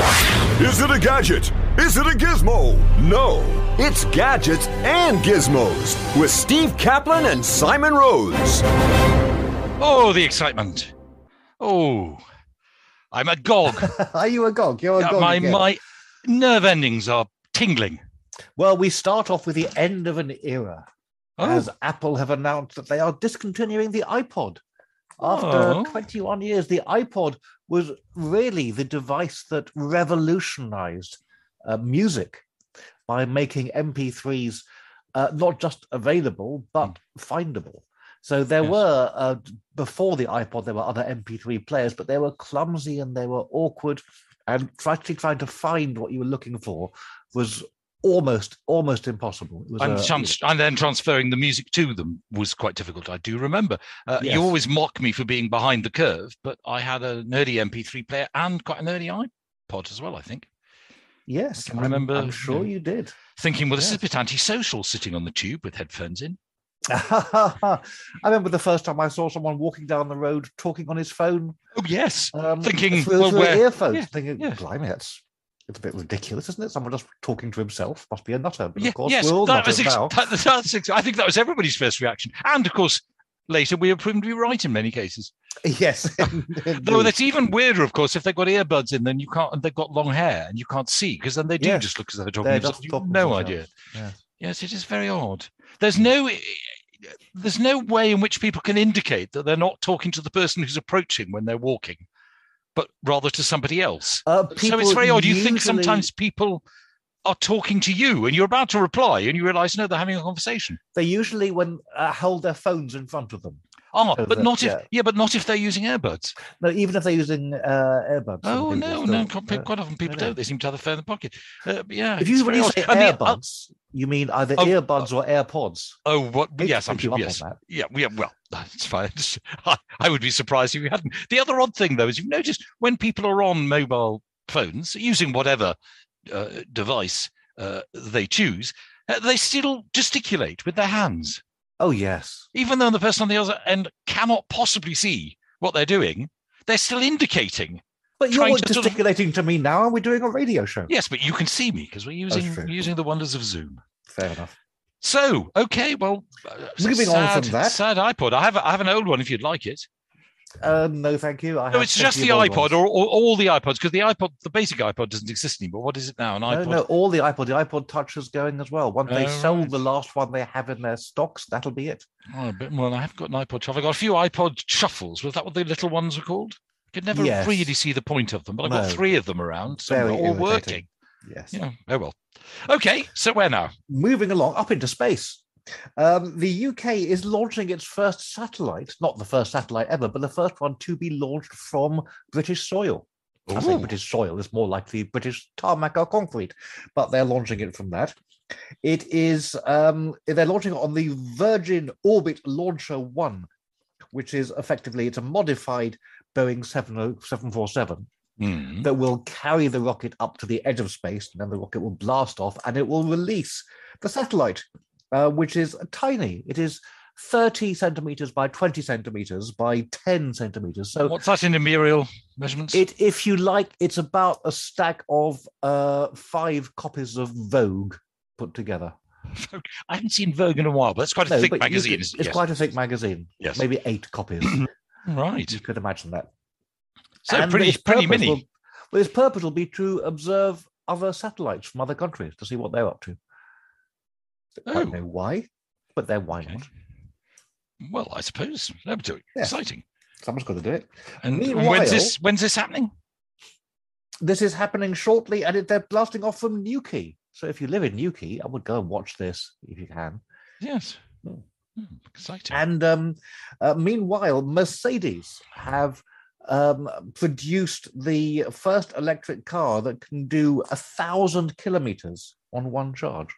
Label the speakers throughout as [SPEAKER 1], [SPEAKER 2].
[SPEAKER 1] Is it a gadget? Is it a gizmo? No. It's gadgets and gizmos with Steve Kaplan and Simon Rose.
[SPEAKER 2] Oh, the excitement. Oh, I'm agog.
[SPEAKER 3] Are you agog? You're
[SPEAKER 2] Yeah,
[SPEAKER 3] agog.
[SPEAKER 2] my,
[SPEAKER 3] again.
[SPEAKER 2] my nerve endings are tingling.
[SPEAKER 3] Well, we start off with the end of an era,
[SPEAKER 2] Oh,
[SPEAKER 3] as Apple have announced that they are discontinuing the iPod. After
[SPEAKER 2] Oh.
[SPEAKER 3] 21 years, the iPod was really the device that revolutionized uh, music by making MP3s uh, not just available, but findable. So there
[SPEAKER 2] Yes.
[SPEAKER 3] were, uh, before the iPod, there were other MP3 players, but they were clumsy and they were awkward. And actually trying to find what you were looking for was almost almost impossible. It was
[SPEAKER 2] and,
[SPEAKER 3] a-
[SPEAKER 2] trans- and then transferring the music to them was quite difficult. I do remember. Uh,
[SPEAKER 3] Yes.
[SPEAKER 2] You always mock me for being behind the curve, but I had an early MP3 player and quite an early iPod as well, I think.
[SPEAKER 3] yes,
[SPEAKER 2] I can
[SPEAKER 3] I'm-
[SPEAKER 2] remember,
[SPEAKER 3] I'm sure
[SPEAKER 2] yeah.
[SPEAKER 3] you did.
[SPEAKER 2] Thinking, well, this is a bit antisocial sitting on the tube with headphones in.
[SPEAKER 3] I remember the first time I saw someone walking down the road talking on his phone,
[SPEAKER 2] Oh, yes.
[SPEAKER 3] um,
[SPEAKER 2] Thinking,
[SPEAKER 3] through,
[SPEAKER 2] well,
[SPEAKER 3] through earphones,
[SPEAKER 2] yeah,
[SPEAKER 3] thinking,
[SPEAKER 2] yeah.
[SPEAKER 3] "Blimey, that's a bit ridiculous, isn't it? Someone just talking to himself must be a nutter." But
[SPEAKER 2] Yeah,
[SPEAKER 3] of course,
[SPEAKER 2] yes, that was ex- that- that's ex- I think that was everybody's first reaction. And of course, later we have proven to be right in many cases.
[SPEAKER 3] yes,
[SPEAKER 2] Though that's even weirder, of course, if they've got earbuds in, then you can't, and they've got long hair and you can't see because then they do
[SPEAKER 3] Yes.
[SPEAKER 2] just look as though they're talking
[SPEAKER 3] They're
[SPEAKER 2] to themselves.
[SPEAKER 3] just
[SPEAKER 2] You've
[SPEAKER 3] talking
[SPEAKER 2] no idea.
[SPEAKER 3] Yeah.
[SPEAKER 2] Yes, it is very odd. There's no, eh, there's no way in which people can indicate that they're not talking to the person who's approaching when they're walking, but rather to somebody else.
[SPEAKER 3] Uh,
[SPEAKER 2] so it's very odd. You think sometimes people are talking to you and you're about to reply and you realize no, they're having a conversation.
[SPEAKER 3] they usually when uh, hold their phones in front of them.
[SPEAKER 2] Oh, but not if
[SPEAKER 3] yeah.
[SPEAKER 2] yeah. but not if they're using earbuds.
[SPEAKER 3] No, even if they're using uh, earbuds.
[SPEAKER 2] Oh
[SPEAKER 3] people
[SPEAKER 2] no,
[SPEAKER 3] still-
[SPEAKER 2] no. Quite,
[SPEAKER 3] uh,
[SPEAKER 2] quite often people
[SPEAKER 3] no, no.
[SPEAKER 2] don't. They seem to have the phone in the pocket. Uh, yeah.
[SPEAKER 3] If you when you say
[SPEAKER 2] And the- uh,
[SPEAKER 3] earbuds, you mean either
[SPEAKER 2] Oh,
[SPEAKER 3] earbuds or AirPods.
[SPEAKER 2] oh, what? Yes, I'm sure. Yes, yeah, yeah. Well, that's fine. I, I would be surprised if you hadn't. The other odd thing, though, is you've noticed when people are on mobile phones using whatever uh, device uh, they choose, uh, they still gesticulate with their hands,
[SPEAKER 3] Oh yes.
[SPEAKER 2] even though the person on the other end cannot possibly see what they're doing. They're still indicating.
[SPEAKER 3] But you're
[SPEAKER 2] to sort of-
[SPEAKER 3] gesticulating to me now, and we're doing a radio show.
[SPEAKER 2] Yes, but you can see me because we're using using the wonders of Zoom.
[SPEAKER 3] Fair enough.
[SPEAKER 2] So, okay, well, uh,
[SPEAKER 3] Moving on from that.
[SPEAKER 2] sad iPod. I have a, I have an old one if you'd like it.
[SPEAKER 3] Uh, no, thank you. I
[SPEAKER 2] No, it's just the iPod or, or all the iPods because the iPod, the basic iPod, doesn't exist anymore. What is it now? An
[SPEAKER 3] No,
[SPEAKER 2] iPod?
[SPEAKER 3] no, all the iPod. The iPod Touch is going as well. Once they
[SPEAKER 2] Oh,
[SPEAKER 3] sell
[SPEAKER 2] right.
[SPEAKER 3] the last one they have in their stocks, that'll be it.
[SPEAKER 2] Oh, a bit more. I haven't got an iPod shuffle. I got a few iPod shuffles. Was that what the little ones were called? I could never
[SPEAKER 3] Yes.
[SPEAKER 2] really see the point of them, but I got
[SPEAKER 3] No.
[SPEAKER 2] three of them around, so they're all
[SPEAKER 3] irritating.
[SPEAKER 2] working.
[SPEAKER 3] Yes.
[SPEAKER 2] Yeah. Oh well. Okay. So where now?
[SPEAKER 3] Moving along up into space. Um, the UK is launching its first satellite, not the first satellite ever, but the first one to be launched from British soil. I say British soil is more like the British tarmac or concrete, but they're launching it from that. It is um, they're launching it on the Virgin Orbit Launcher One, which is effectively it's a modified Boeing 70 747
[SPEAKER 2] Hmm.
[SPEAKER 3] that will carry the rocket up to the edge of space, and then the rocket will blast off, and it will release the satellite, uh, which is tiny. It is 30 centimeters by 20 centimeters by 10 centimeters. So
[SPEAKER 2] What's that in imperial measurements?
[SPEAKER 3] it, if you like, it's about a stack of uh, five copies of Vogue put together.
[SPEAKER 2] I haven't seen Vogue in a while, but it's quite a
[SPEAKER 3] No,
[SPEAKER 2] thick magazine.
[SPEAKER 3] could- it's
[SPEAKER 2] Yes.
[SPEAKER 3] quite a thick magazine.
[SPEAKER 2] Yes.
[SPEAKER 3] Maybe eight copies.
[SPEAKER 2] right.
[SPEAKER 3] you could imagine that.
[SPEAKER 2] So
[SPEAKER 3] And
[SPEAKER 2] pretty pretty mini.
[SPEAKER 3] will- well, its purpose will be to observe other satellites from other countries to see what they're up to. I don't
[SPEAKER 2] Oh.
[SPEAKER 3] know why, but then why
[SPEAKER 2] Okay.
[SPEAKER 3] not?
[SPEAKER 2] Well, I suppose. That'd be
[SPEAKER 3] Yeah.
[SPEAKER 2] exciting.
[SPEAKER 3] Someone's got to do it.
[SPEAKER 2] And
[SPEAKER 3] Meanwhile-
[SPEAKER 2] when's this when's this happening?
[SPEAKER 3] This is happening shortly, and it, they're blasting off from Newquay. So if you live in Newquay, I would go and watch this if you can.
[SPEAKER 2] Yes.
[SPEAKER 3] Hmm,
[SPEAKER 2] exciting.
[SPEAKER 3] And um, uh, meanwhile, Mercedes have um, produced the first electric car that can do a thousand kilometers on one charge.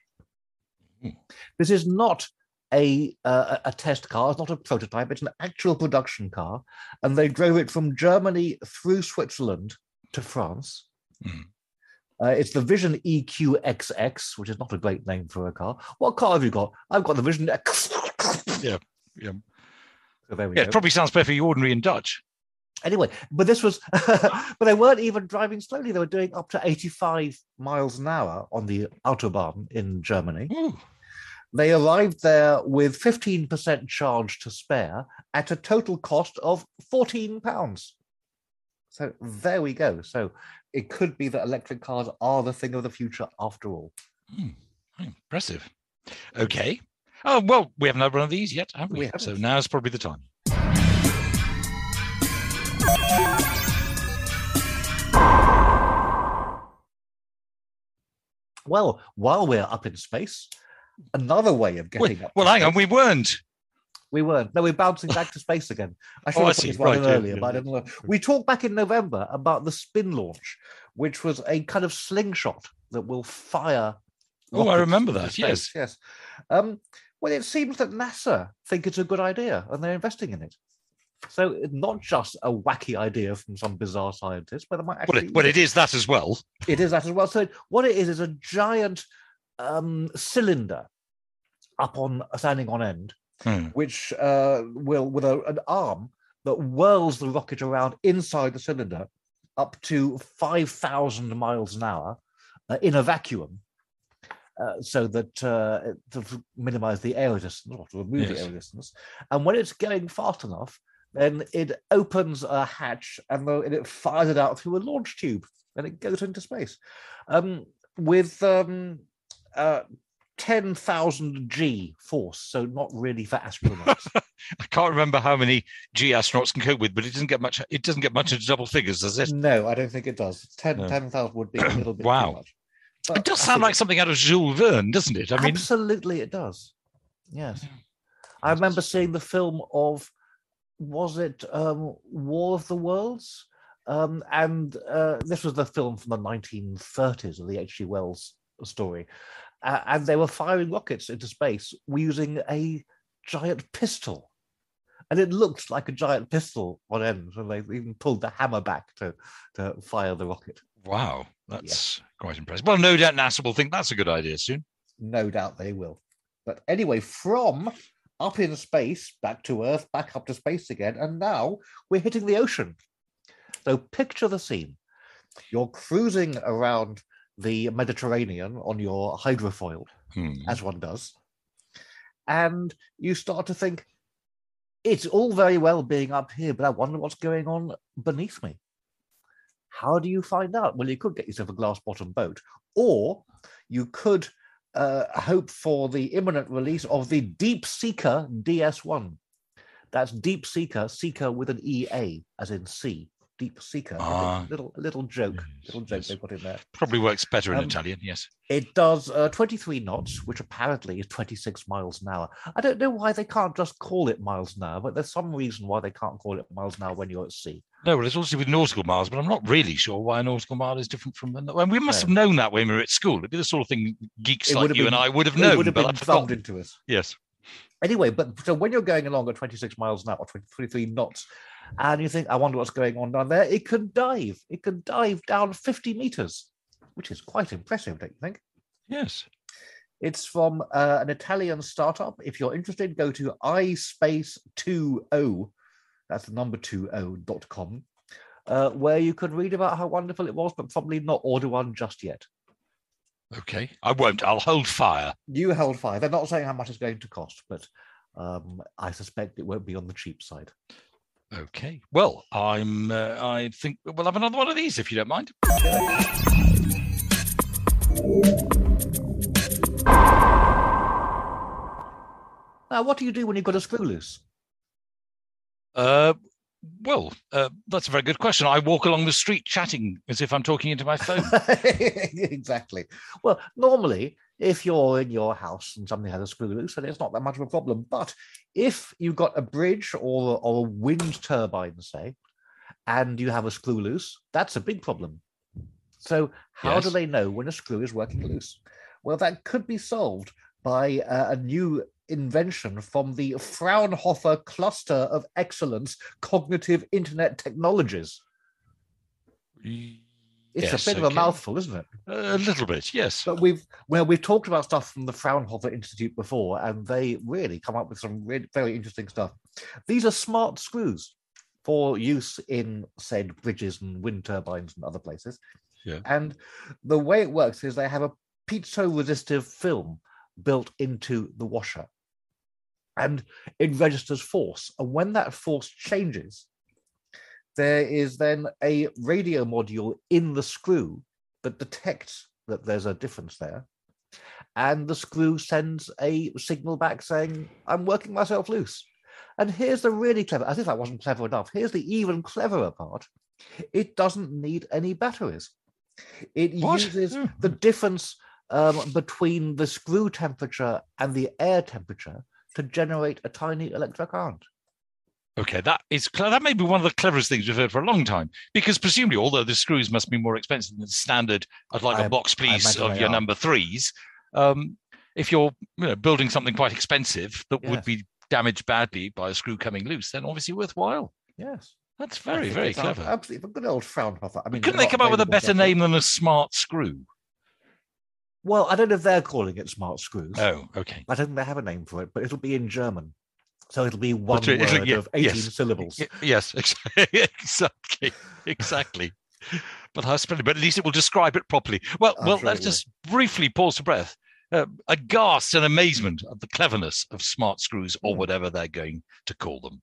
[SPEAKER 2] Hmm.
[SPEAKER 3] This is not a, uh, a test car, it's not a prototype, it's an actual production car. And they drove it from Germany through Switzerland to France.
[SPEAKER 2] Hmm.
[SPEAKER 3] Uh, it's the Vision EQXX, which is not a great name for a car. What car have you got? I've got the Vision X.
[SPEAKER 2] Yeah, yeah.
[SPEAKER 3] So there we
[SPEAKER 2] Yeah,
[SPEAKER 3] go.
[SPEAKER 2] it probably sounds perfectly ordinary in Dutch.
[SPEAKER 3] Anyway, but this was, but they weren't even driving slowly. They were doing up to 85 miles an hour on the Autobahn in Germany.
[SPEAKER 2] Ooh.
[SPEAKER 3] They arrived there with 15% charge to spare at a total cost of 14 pounds. So there we go. So it could be that electric cars are the thing of the future after all.
[SPEAKER 2] Hmm, Impressive. Okay. Oh, well, we haven't had one of these yet, have we?
[SPEAKER 3] We
[SPEAKER 2] so now's probably the time.
[SPEAKER 3] Well, while we're up in space, another way of
[SPEAKER 2] Wait,
[SPEAKER 3] getting up.
[SPEAKER 2] well, hang on, we weren't.
[SPEAKER 3] We weren't. No, we're bouncing back to space again. I should
[SPEAKER 2] Oh,
[SPEAKER 3] have put this
[SPEAKER 2] Right, yeah,
[SPEAKER 3] earlier,
[SPEAKER 2] yeah,
[SPEAKER 3] but I didn't know. We talked back in November about the SpinLaunch, which was a kind of slingshot that will fire.
[SPEAKER 2] Oh, I remember that,
[SPEAKER 3] space.
[SPEAKER 2] yes.
[SPEAKER 3] yes. Um, well, it seems that NASA think it's a good idea and they're investing in it. So it's not just a wacky idea from some bizarre scientist, but it might
[SPEAKER 2] Well,
[SPEAKER 3] actually.
[SPEAKER 2] it, well, it is that as well.
[SPEAKER 3] It is that as well. So what it is is a giant um, cylinder up on standing on end,
[SPEAKER 2] Hmm.
[SPEAKER 3] which uh, will with a, an arm that whirls the rocket around inside the cylinder up to five thousand miles an hour uh, in a vacuum. Uh, so that uh, to minimize the air resistance or to remove the air resistance. And when it's going fast enough, then it opens a hatch and, it fires it out through a launch tube and it goes into space. Um, with um, uh, 10,000 G force, so not really for astronauts.
[SPEAKER 2] I can't remember how many G astronauts can cope with, but it doesn't get much. It doesn't get much into double figures, does it?
[SPEAKER 3] no, I don't think it does. 10
[SPEAKER 2] No.
[SPEAKER 3] 10,000 would be a little bit
[SPEAKER 2] Wow.
[SPEAKER 3] too much. But
[SPEAKER 2] It does sound like something out of Jules Verne, doesn't it? I mean,
[SPEAKER 3] absolutely it does. Yes. I remember seeing the film of, was it um, War of the Worlds? Um, and uh, this was the film from the 1930s of the H.G. Wells story. Uh, and they were firing rockets into space using a giant pistol. And it looked like a giant pistol on end, and they even pulled the hammer back to, to fire the rocket.
[SPEAKER 2] wow, that's quite impressive. Well, no doubt NASA will think that's a good idea soon.
[SPEAKER 3] No doubt they will. But anyway, from up in space, back to Earth, back up to space again, and now we're hitting the ocean. So picture the scene. You're cruising around the Mediterranean on your hydrofoil,
[SPEAKER 2] Hmm.
[SPEAKER 3] as one does, and you start to think, it's all very well being up here, but I wonder what's going on beneath me. How do you find out? Well, you could get yourself a glass bottom boat, or you could uh, hope for the imminent release of the Deep Seaker DS1. That's Deep Seaker, Seaker with an EA, as in sea. Deep Seaker. A
[SPEAKER 2] Ah.
[SPEAKER 3] little, little joke,
[SPEAKER 2] Yes,
[SPEAKER 3] little joke
[SPEAKER 2] yes.
[SPEAKER 3] they put in there.
[SPEAKER 2] Probably works better in
[SPEAKER 3] Um,
[SPEAKER 2] Italian. Yes.
[SPEAKER 3] It does uh, 23 knots, which apparently is 26 miles an hour. I don't know why they can't just call it miles an hour, but there's some reason why they can't call it miles an hour when you're at sea.
[SPEAKER 2] No, well, it's also with nautical miles, but I'm not really sure why a nautical mile is different from. A, well, we must have known that when we were at school. It'd be the sort of thing geeks
[SPEAKER 3] It
[SPEAKER 2] like you and I would have
[SPEAKER 3] It
[SPEAKER 2] known,
[SPEAKER 3] would have
[SPEAKER 2] but
[SPEAKER 3] been thumbed into us.
[SPEAKER 2] Yes.
[SPEAKER 3] Anyway, but so when you're going along at 26 miles an hour, 20 23 knots, and you think, I wonder what's going on down there, it can dive. It can dive down 50 meters, which is quite impressive, don't you think?
[SPEAKER 2] Yes.
[SPEAKER 3] It's from uh, an Italian startup. If you're interested, go to iSpace20, that's the number 20.com, uh, where you can read about how wonderful it was, but probably not order one just yet.
[SPEAKER 2] Okay. I won't. I'll hold fire.
[SPEAKER 3] You hold fire. They're not saying how much it's going to cost, but um, I suspect it won't be on the cheap side.
[SPEAKER 2] Okay. Well, I'm. Uh, I think we'll have another one of these if you don't mind.
[SPEAKER 3] Now, what do you do when you've got a screw loose?
[SPEAKER 2] Uh, well, uh, that's a very good question. I walk along the street chatting as if I'm talking into my phone.
[SPEAKER 3] exactly. Well, normally, if you're in your house and something has a screw loose, then it's not that much of a problem. But if you've got a bridge or, or a wind turbine, say, and you have a screw loose, that's a big problem. So, how do they know when a screw is working loose? Well, that could be solved by uh, a new invention from the Fraunhofer Cluster of Excellence Cognitive Internet Technologies. It's
[SPEAKER 2] Yes,
[SPEAKER 3] a bit of a mouthful, isn't it?
[SPEAKER 2] A little bit, yes.
[SPEAKER 3] But we've well, we've talked about stuff from the Fraunhofer Institute before, and they really come up with some really, very interesting stuff. These are smart screws for use in said bridges and wind turbines and other places.
[SPEAKER 2] Yeah.
[SPEAKER 3] And the way it works is they have a piezo-resistive film built into the washer, and it registers force. And when that force changes, there is then a radio module in the screw that detects that there's a difference there. And the screw sends a signal back saying, I'm working myself loose. And here's the really clever, as if that wasn't clever enough, here's the even cleverer part. It doesn't need any batteries. It
[SPEAKER 2] What?
[SPEAKER 3] uses
[SPEAKER 2] Hmm.
[SPEAKER 3] the difference um, between the screw temperature and the air temperature to generate a tiny electric current.
[SPEAKER 2] Okay, that is that may be one of the cleverest things we've heard for a long time. Because presumably, although the screws must be more expensive than the standard, I'd like
[SPEAKER 3] I-
[SPEAKER 2] a box, please, of your
[SPEAKER 3] are.
[SPEAKER 2] number threes. Um, if you're you know, building something quite expensive that would be damaged badly by a screw coming loose, then obviously worthwhile.
[SPEAKER 3] Yes.
[SPEAKER 2] That's very, very clever.
[SPEAKER 3] Absolutely. A good old Fraunhofer. I mean,
[SPEAKER 2] Couldn't they come up with a better name than a smart screw?
[SPEAKER 3] Well, I don't know if they're calling it smart screws.
[SPEAKER 2] Oh, okay.
[SPEAKER 3] I don't think they have a name for it, but it'll be in German. So it'll be one
[SPEAKER 2] It'll- it'll-
[SPEAKER 3] word
[SPEAKER 2] yeah,
[SPEAKER 3] of 18
[SPEAKER 2] yes.
[SPEAKER 3] syllables.
[SPEAKER 2] Yes, exactly, exactly. But I suppose, but at least it will describe it properly. Well,
[SPEAKER 3] I'm
[SPEAKER 2] well,
[SPEAKER 3] sure
[SPEAKER 2] let's just briefly pause for breath. Uh, aghast and amazement at the cleverness of smart screws or
[SPEAKER 3] Hmm.
[SPEAKER 2] whatever they're going to call them.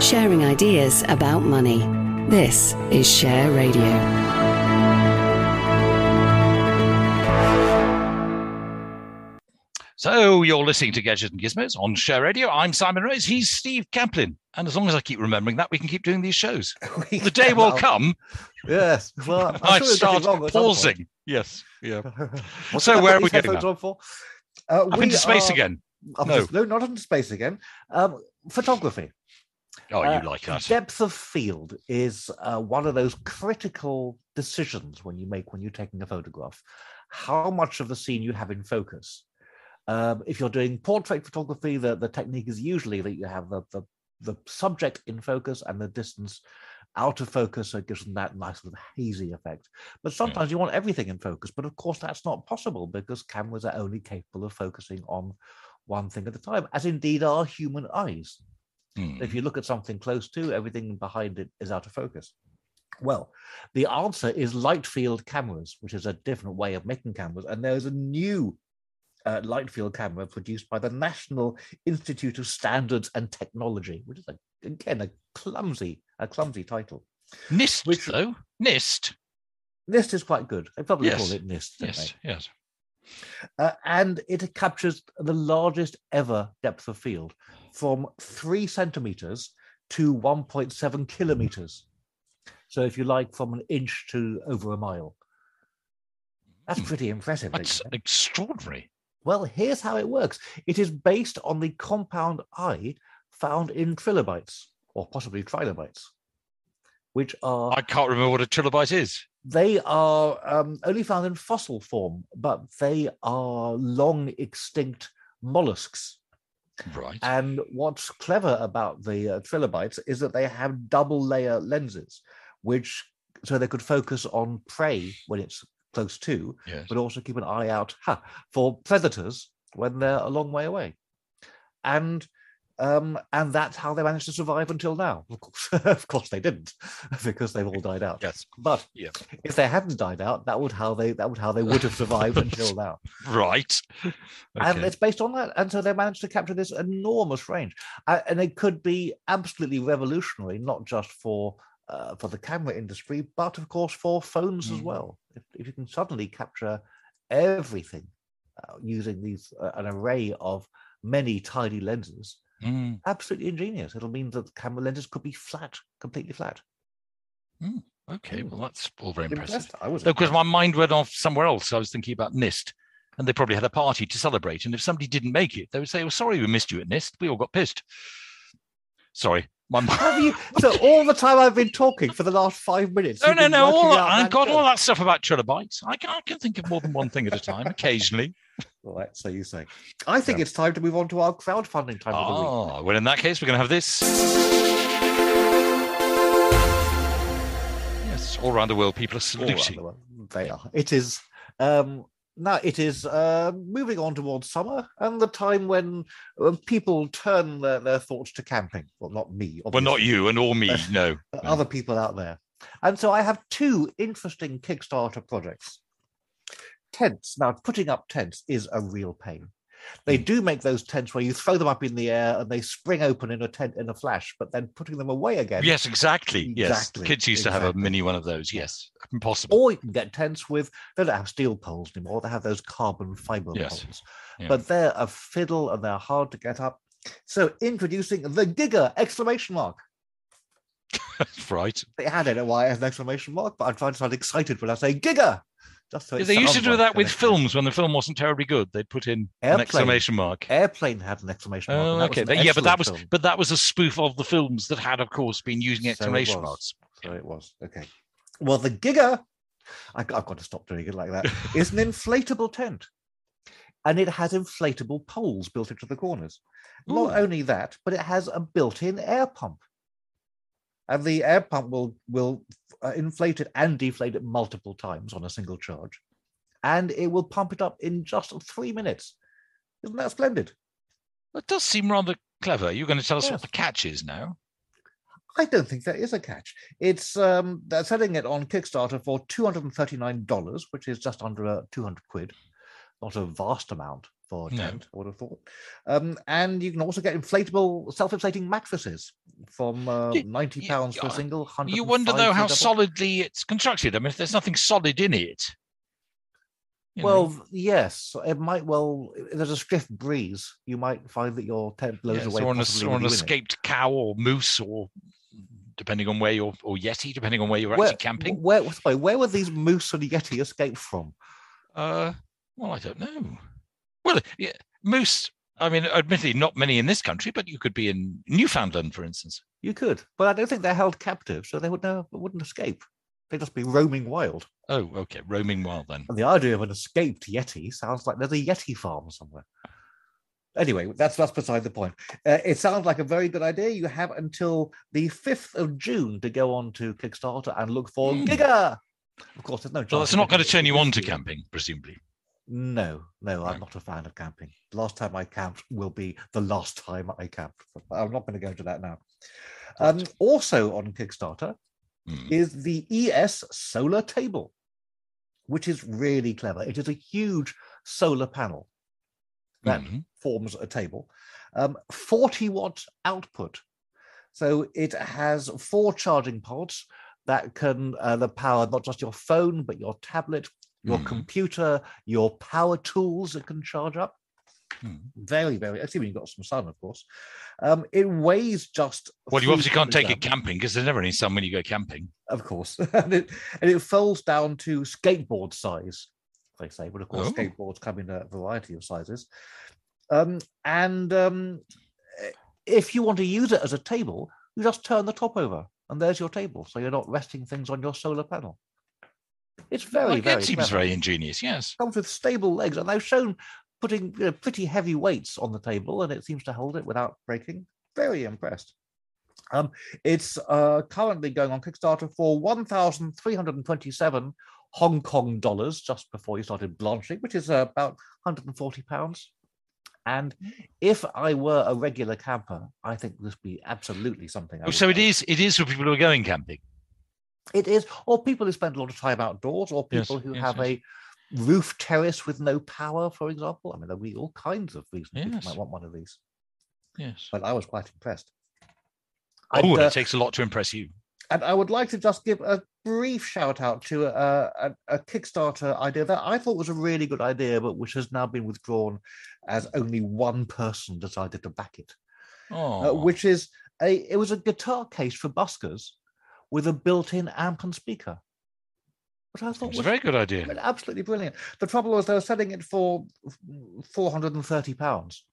[SPEAKER 4] Sharing ideas about money. This is Share Radio.
[SPEAKER 2] So you're listening to Gadgets and Gizmos on Share Radio. I'm Simon Rose. He's Steve Kaplan. And as long as I keep remembering that, we can keep doing these shows. The day will
[SPEAKER 3] Well,
[SPEAKER 2] come.
[SPEAKER 3] Yes. Well, I'm
[SPEAKER 2] I
[SPEAKER 3] sure
[SPEAKER 2] start
[SPEAKER 3] it wrong at some point.
[SPEAKER 2] pausing. Yes. Yeah.
[SPEAKER 3] What's
[SPEAKER 2] So
[SPEAKER 3] that
[SPEAKER 2] where are we
[SPEAKER 3] these
[SPEAKER 2] going
[SPEAKER 3] headphones
[SPEAKER 2] now?
[SPEAKER 3] on for? Uh,
[SPEAKER 2] Up
[SPEAKER 3] we
[SPEAKER 2] into space
[SPEAKER 3] are-
[SPEAKER 2] again. No.
[SPEAKER 3] no, not into space again. Um, photography.
[SPEAKER 2] Oh,
[SPEAKER 3] Uh,
[SPEAKER 2] you like that.
[SPEAKER 3] Depth of field is uh, one of those critical decisions when you make when you're taking a photograph. How much of the scene you have in focus. Um, if you're doing portrait photography, the, the technique is usually that you have the, the the subject in focus and the distance out of focus, so it gives them that nice sort of hazy effect. But sometimes you want everything in focus, but of course that's not possible because cameras are only capable of focusing on one thing at a time, as indeed are human eyes.
[SPEAKER 2] Hmm.
[SPEAKER 3] If you look at something close to, everything behind it is out of focus. Well, the answer is light field cameras, which is a different way of making cameras. And there's a new uh, light field camera produced by the National Institute of Standards and Technology, which is a, again a clumsy, a clumsy title.
[SPEAKER 2] NIST,
[SPEAKER 3] which-
[SPEAKER 2] though. NIST.
[SPEAKER 3] NIST is quite good. They probably
[SPEAKER 2] Yes.
[SPEAKER 3] call it NIST.
[SPEAKER 2] Yes. Yes.
[SPEAKER 3] Uh, and it captures the largest ever depth of field from three centimeters to 1.7 kilometers. So, if you like, from an inch to over a mile. That's
[SPEAKER 2] Hmm.
[SPEAKER 3] pretty impressive.
[SPEAKER 2] That's extraordinary.
[SPEAKER 3] Well, here's how it works it is based on the compound eye found in trilobites, or possibly trilobites, which are
[SPEAKER 2] I can't remember what a trilobite is.
[SPEAKER 3] They are um, only found in fossil form, but they are long extinct mollusks.
[SPEAKER 2] Right.
[SPEAKER 3] And what's clever about the uh, trilobites is that they have double layer lenses, which so they could focus on prey when it's close to,
[SPEAKER 2] yes.
[SPEAKER 3] but also keep an eye out ha, for predators when they're a long way away. And um, and that's how they managed to survive until now. Of course, of course they didn't, because they've all died out.
[SPEAKER 2] Yes.
[SPEAKER 3] But
[SPEAKER 2] Yeah.
[SPEAKER 3] if they hadn't died out, that would how they that would how they would have survived until now.
[SPEAKER 2] Right.
[SPEAKER 3] And it's based on that. And so they managed to capture this enormous range. Uh, and it could be absolutely revolutionary, not just for uh, for the camera industry, but of course for phones as
[SPEAKER 2] Mm.
[SPEAKER 3] well. If, if you can suddenly capture everything uh, using these uh, an array of many tiny lenses,
[SPEAKER 2] Mm,
[SPEAKER 3] absolutely ingenious. It'll mean that the camera lenses could be flat, completely flat.
[SPEAKER 2] okay, well, that's all very
[SPEAKER 3] Impressed?
[SPEAKER 2] impressive.
[SPEAKER 3] I was
[SPEAKER 2] because my mind went off somewhere else. I was thinking about NIST, and they probably had a party to celebrate. And if somebody didn't make it, they would say, "Oh, sorry, we missed you at NIST. We all got pissed." Sorry, my mind.
[SPEAKER 3] Have you? So all the time I've been talking for the last five minutes.
[SPEAKER 2] No, no, no. All,
[SPEAKER 3] that
[SPEAKER 2] got all that stuff about trilobites. I can, I can think of more than one thing at a time, occasionally.
[SPEAKER 3] Right, so you say. I think
[SPEAKER 2] Yeah.
[SPEAKER 3] it's time to move on to our crowdfunding time of the week.
[SPEAKER 2] Oh, well, in that case, we're going to have this. Yes, all around the world, people are
[SPEAKER 3] All around the world. They are. It is um now it is uh, moving on towards summer and the time when people turn their, their thoughts to camping. Well, not me,
[SPEAKER 2] Well, not you and or me, no.
[SPEAKER 3] other people out there. And so I have two interesting Kickstarter projects. Tents. Now, putting up tents is a real pain. They
[SPEAKER 2] Hmm.
[SPEAKER 3] do make those tents where you throw them up in the air and they spring open in a tent in a flash, but then putting them away again.
[SPEAKER 2] Yes, exactly. Yes,
[SPEAKER 3] Exactly,
[SPEAKER 2] kids used to have a mini one of those. Yes, impossible.
[SPEAKER 3] Or you can get tents with, they don't have steel poles anymore, they have those carbon fiber
[SPEAKER 2] Yes,
[SPEAKER 3] poles.
[SPEAKER 2] yeah.
[SPEAKER 3] But they're a fiddle and they're hard to get up. So introducing the Giga exclamation mark.
[SPEAKER 2] right.
[SPEAKER 3] They had it a why as an exclamation mark, but I'm trying to sound excited when I say Giga. Just so
[SPEAKER 2] they used to do that with films when the film wasn't terribly good. They'd put in an exclamation mark.
[SPEAKER 3] Airplane had an exclamation mark.
[SPEAKER 2] Oh, okay. yeah, but that was
[SPEAKER 3] film.
[SPEAKER 2] but that was a spoof of the films that had, of course, been using exclamation
[SPEAKER 3] was.
[SPEAKER 2] marks.
[SPEAKER 3] So it was. Okay. Well, the Giga, I, I've got to stop doing it like that, is an inflatable tent. And it has inflatable poles built into the corners. Not only that, but it has a built-in air pump. And the air pump will will uh, inflate it and deflate it multiple times on a single charge. And it will pump it up in just three minutes. Isn't that splendid?
[SPEAKER 2] That does seem rather clever. You're going to tell us
[SPEAKER 3] Yes.
[SPEAKER 2] what the catch is now.
[SPEAKER 3] I don't think there is a catch. It's um they're selling it on Kickstarter for two hundred and thirty nine dollars, which is just under a two hundred quid. Not a vast amount for a
[SPEAKER 2] No.
[SPEAKER 3] tent, I would have thought. Um, and you can also get inflatable, self inflating mattresses from uh, ninety pounds for a single.
[SPEAKER 2] You wonder though how
[SPEAKER 3] double.
[SPEAKER 2] solidly it's constructed. I mean, if there's nothing solid in it. you know.
[SPEAKER 3] Well, yes, it might well. If there's a stiff breeze, you might find that your tent blows
[SPEAKER 2] Yes,
[SPEAKER 3] away.
[SPEAKER 2] or an, or an
[SPEAKER 3] in it.
[SPEAKER 2] escaped cow or moose or depending on where you're or yeti depending on where you're
[SPEAKER 3] Where,
[SPEAKER 2] actually camping
[SPEAKER 3] where, sorry, where were these moose and yeti escaped from?
[SPEAKER 2] uh well i don't know well yeah moose i mean admittedly not many in this country but you could be in newfoundland for instance
[SPEAKER 3] You could, but I don't think they're held captive, so they would never wouldn't escape. They'd just be roaming wild.
[SPEAKER 2] oh okay roaming wild then
[SPEAKER 3] And the idea of an escaped yeti sounds like there's a yeti farm somewhere. Anyway, that's that's beside the point. Uh, it sounds like a very good idea. You have until the fifth of June to go on to Kickstarter and look for
[SPEAKER 2] Hmm.
[SPEAKER 3] Giga. Of course, there's no. chance
[SPEAKER 2] that's not going to turn you on to camping presumably
[SPEAKER 3] No, no. I'm not a fan of camping. The last time I camped will be the last time I camped. I'm not going to go into that now. Um, also on Kickstarter
[SPEAKER 2] Hmm.
[SPEAKER 3] is the ES solar table, which is really clever. It is a huge solar panel that
[SPEAKER 2] Mhm.
[SPEAKER 3] forms a table, um, 40 watt output. So it has four charging pods that can uh, the power not just your phone, but your tablet, your
[SPEAKER 2] Mhm.
[SPEAKER 3] computer, your power tools that can charge up.
[SPEAKER 2] Mhm.
[SPEAKER 3] Very, very, assuming you've got some sun, of course. Um, it weighs just.
[SPEAKER 2] well you obviously can't
[SPEAKER 3] 300
[SPEAKER 2] take it camping because there's never any sun when you go camping
[SPEAKER 3] of course, and it and it folds down to skateboard size. They say, but of course,
[SPEAKER 2] Oh.
[SPEAKER 3] skateboards come in a variety of sizes. Um, and um, if you want to use it as a table, you just turn the top over, and there's your table, so you're not resting things on your solar panel. It's very, very
[SPEAKER 2] it seems
[SPEAKER 3] clever.
[SPEAKER 2] very ingenious yes
[SPEAKER 3] comes with stable legs, and they've shown putting you know, pretty heavy weights on the table, and it seems to hold it without breaking. Very impressed. Um, it's uh, currently going on Kickstarter for one thousand three hundred and twenty-seven Hong Kong dollars just before you started blanching, which is uh, about 140 pounds. And if I were a regular camper, I think this would be absolutely something. I
[SPEAKER 2] Oh, so it is it is for people who are going camping
[SPEAKER 3] It is, or people who spend a lot of time outdoors, or
[SPEAKER 2] Yes,
[SPEAKER 3] people who
[SPEAKER 2] yes,
[SPEAKER 3] have
[SPEAKER 2] yes.
[SPEAKER 3] a roof terrace with no power, for example. I mean, there'll be all kinds of reasons people
[SPEAKER 2] Yes.
[SPEAKER 3] might want one of these.
[SPEAKER 2] yes
[SPEAKER 3] But I was quite impressed.
[SPEAKER 2] oh
[SPEAKER 3] And, uh,
[SPEAKER 2] it takes a lot to impress you
[SPEAKER 3] And I would like to just give a brief shout out to a, a, a, Kickstarter idea that I thought was a really good idea, but which has now been withdrawn as only one person decided to back it. Uh,
[SPEAKER 2] Oh,
[SPEAKER 3] which is a it was a guitar case for buskers with a built-in amp and speaker. Which I thought
[SPEAKER 2] it's a very good idea.
[SPEAKER 3] absolutely brilliant. The trouble was they were selling it for four hundred and thirty pounds,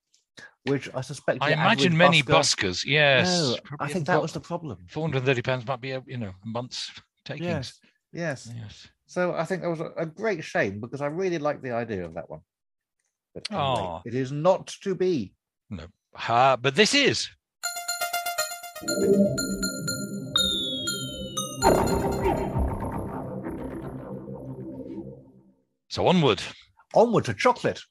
[SPEAKER 3] which I suspect.
[SPEAKER 2] I imagine many
[SPEAKER 3] busker-
[SPEAKER 2] buskers. Yes,
[SPEAKER 3] No, I think that was the problem.
[SPEAKER 2] four hundred and thirty pounds might be a you know month's takings.
[SPEAKER 3] Yes, yes.
[SPEAKER 2] Yes.
[SPEAKER 3] So I think that was a, a great shame because I really liked the idea of that one. But anyway,
[SPEAKER 2] Aw.
[SPEAKER 3] it is not to be.
[SPEAKER 2] No, uh, but this is. So onward.
[SPEAKER 3] Onward to chocolate.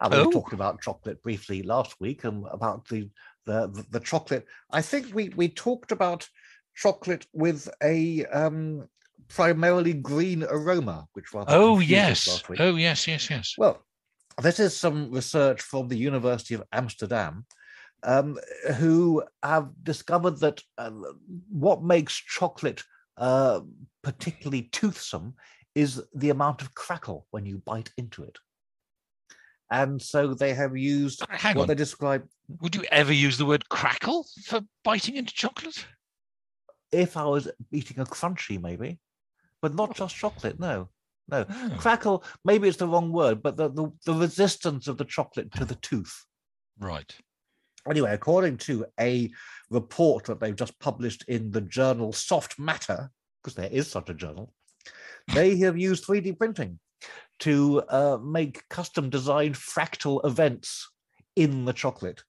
[SPEAKER 3] And we
[SPEAKER 2] Oh.
[SPEAKER 3] talked about chocolate briefly last week and about the, the the the chocolate. I think we we talked about chocolate with a um primarily green aroma, which rather
[SPEAKER 2] Oh yes. Oh yes, yes, yes.
[SPEAKER 3] Well, this is some research from the University of Amsterdam, um, who have discovered that uh, what makes chocolate uh, particularly toothsome is the amount of crackle when you bite into it. And so they have used
[SPEAKER 2] Hang
[SPEAKER 3] what
[SPEAKER 2] on.
[SPEAKER 3] they describe.
[SPEAKER 2] Would you ever use the word crackle for biting into chocolate?
[SPEAKER 3] If I was eating a crunchy, maybe, but not oh. just chocolate. No, no.
[SPEAKER 2] Oh,
[SPEAKER 3] Crackle, maybe it's the wrong word, but the, the, the resistance of the chocolate to the tooth.
[SPEAKER 2] right.
[SPEAKER 3] Anyway, according to a report that they've just published in the journal Soft Matter, because there is such a journal, they have used 3D printing to uh, make custom designed fractal events in the chocolate.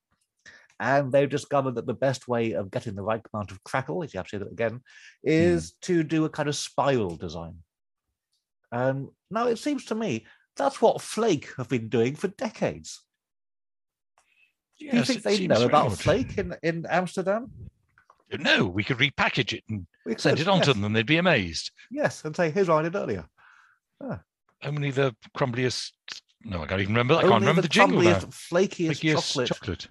[SPEAKER 3] And they've discovered that the best way of getting the right amount of crackle, if you have to say that again, is to do a kind of spiral design. Um, now, it seems to me that's what Flake have been doing for decades. Do you think they know about. Flake in, in Amsterdam?
[SPEAKER 2] No, we could repackage it and
[SPEAKER 3] We
[SPEAKER 2] send
[SPEAKER 3] could,
[SPEAKER 2] it on to them and they'd be amazed.
[SPEAKER 3] Yes, and say, here's what I did earlier.
[SPEAKER 2] Only the crumbliest. No, I can't even remember. I can't remember the, jingle now.
[SPEAKER 3] crumbliest, flakiest
[SPEAKER 2] Flakiest
[SPEAKER 3] chocolate.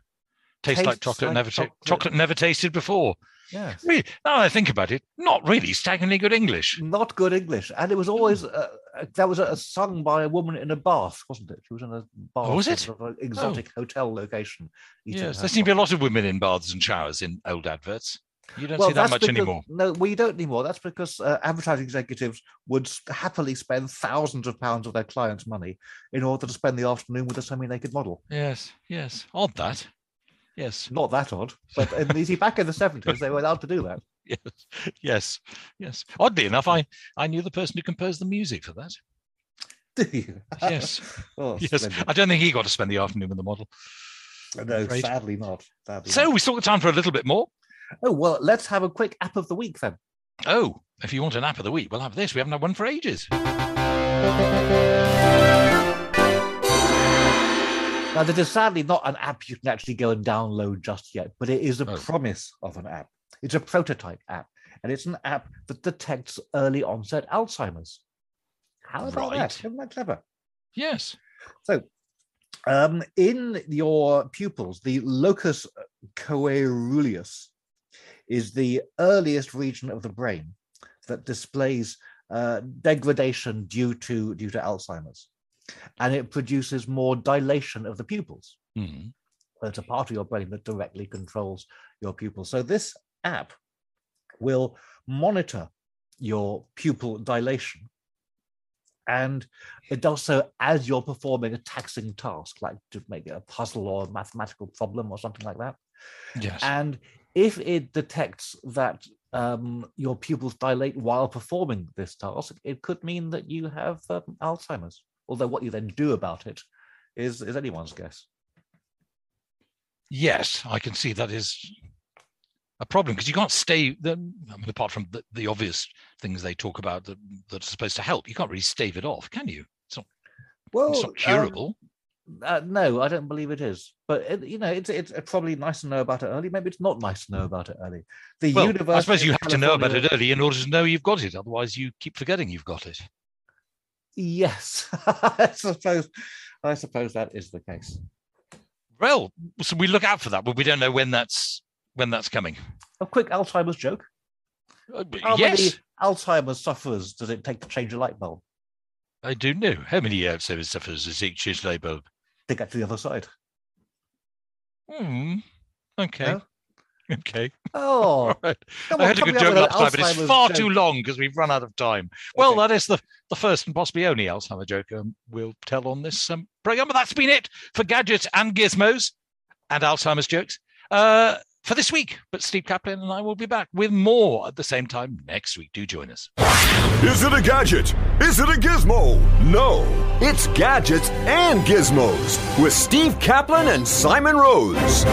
[SPEAKER 2] Tastes like chocolate
[SPEAKER 3] like
[SPEAKER 2] never ta-
[SPEAKER 3] chocolate.
[SPEAKER 2] chocolate never tasted before.
[SPEAKER 3] Yes.
[SPEAKER 2] Really, now that I think about it, not really staggeringly good English.
[SPEAKER 3] Not good English. And it was always, uh, uh, that was uh, sung by a woman in a bath, wasn't it? She was in a bath.
[SPEAKER 2] Oh, was it?
[SPEAKER 3] sort of an exotic hotel location.
[SPEAKER 2] Yes, there seem to be a lot of women in baths and showers in old adverts. You don't
[SPEAKER 3] Well,
[SPEAKER 2] see that much
[SPEAKER 3] because,
[SPEAKER 2] anymore.
[SPEAKER 3] No, we don't anymore. That's because uh, advertising executives would happily spend thousands of pounds of their clients' money in order to spend the afternoon with a semi-naked model.
[SPEAKER 2] Yes, yes. Odd that. Yes,
[SPEAKER 3] Not that odd, but in, you see, back in the seventies, they were allowed to do that.
[SPEAKER 2] yes, yes, yes. Oddly enough, I, I knew the person who composed the music for that.
[SPEAKER 3] Do you?
[SPEAKER 2] Yes,
[SPEAKER 3] oh,
[SPEAKER 2] yes.
[SPEAKER 3] splendid.
[SPEAKER 2] I don't think he got to spend the afternoon with the model.
[SPEAKER 3] No, sadly not. Sadly
[SPEAKER 2] So
[SPEAKER 3] not.
[SPEAKER 2] we still got time for a little bit more.
[SPEAKER 3] Oh well, let's have a quick app of the week then.
[SPEAKER 2] Oh, if you want an app of the week, we'll have this. We haven't had one for ages.
[SPEAKER 3] Now, this is sadly not an app you can actually go and download just yet, but it is a
[SPEAKER 2] Oh.
[SPEAKER 3] promise of an app. It's a prototype app, and it's an app that detects early onset Alzheimer's. How about
[SPEAKER 2] Right.
[SPEAKER 3] that? Isn't that clever?
[SPEAKER 2] Yes.
[SPEAKER 3] So, um, in your pupils, the locus coeruleus is the earliest region of the brain that displays uh, degradation due to due to Alzheimer's, and it produces more dilation of the pupils.
[SPEAKER 2] Hmm.
[SPEAKER 3] It's a part of your brain that directly controls your pupils. So this app will monitor your pupil dilation. And it does so as you're performing a taxing task, like to make a puzzle or a mathematical problem or something like that.
[SPEAKER 2] Yes.
[SPEAKER 3] And if it detects that um, your pupils dilate while performing this task, it could mean that you have um, Alzheimer's. Although what you then do about it is, is anyone's guess.
[SPEAKER 2] Yes, I can see that is a problem because you can't stay. The, I mean, apart from the, the obvious things they talk about that, that are supposed to help, you can't really stave it off, can you? It's not,
[SPEAKER 3] Well,
[SPEAKER 2] it's not
[SPEAKER 3] um,
[SPEAKER 2] curable.
[SPEAKER 3] Uh, no, I don't believe it is. But it, you know, it's it's probably nice to know about it early. Maybe it's not nice to know about it early. The
[SPEAKER 2] well,
[SPEAKER 3] University
[SPEAKER 2] I suppose you have to know about it early in order to know you've got it. Otherwise, you keep forgetting you've got it.
[SPEAKER 3] Yes, I suppose. I suppose that is the case.
[SPEAKER 2] Well, so we look out for that, but we don't know when that's when that's coming.
[SPEAKER 3] A quick Alzheimer's joke.
[SPEAKER 2] Uh,
[SPEAKER 3] How
[SPEAKER 2] yes,
[SPEAKER 3] many Alzheimer's sufferers does it take to change a light bulb
[SPEAKER 2] I do know. How many Alzheimer's sufferers does each change light bulb?
[SPEAKER 3] To get to the other side?
[SPEAKER 2] Hmm. Okay.
[SPEAKER 3] No?
[SPEAKER 2] Okay.
[SPEAKER 3] Oh,
[SPEAKER 2] right. I had a good joke last time, but it's far
[SPEAKER 3] joke.
[SPEAKER 2] too long because we've run out of time. Well,
[SPEAKER 3] Okay.
[SPEAKER 2] that is the, the first and possibly only Alzheimer joke um, we'll tell on this um, program. But that's been it for gadgets and gizmos and Alzheimer's jokes uh, for this week. But Steve Kaplan and I will be back with more at the same time next week. Do join us.
[SPEAKER 1] Is it a gadget? Is it a gizmo? No, it's gadgets and gizmos with Steve Kaplan and Simon Rose.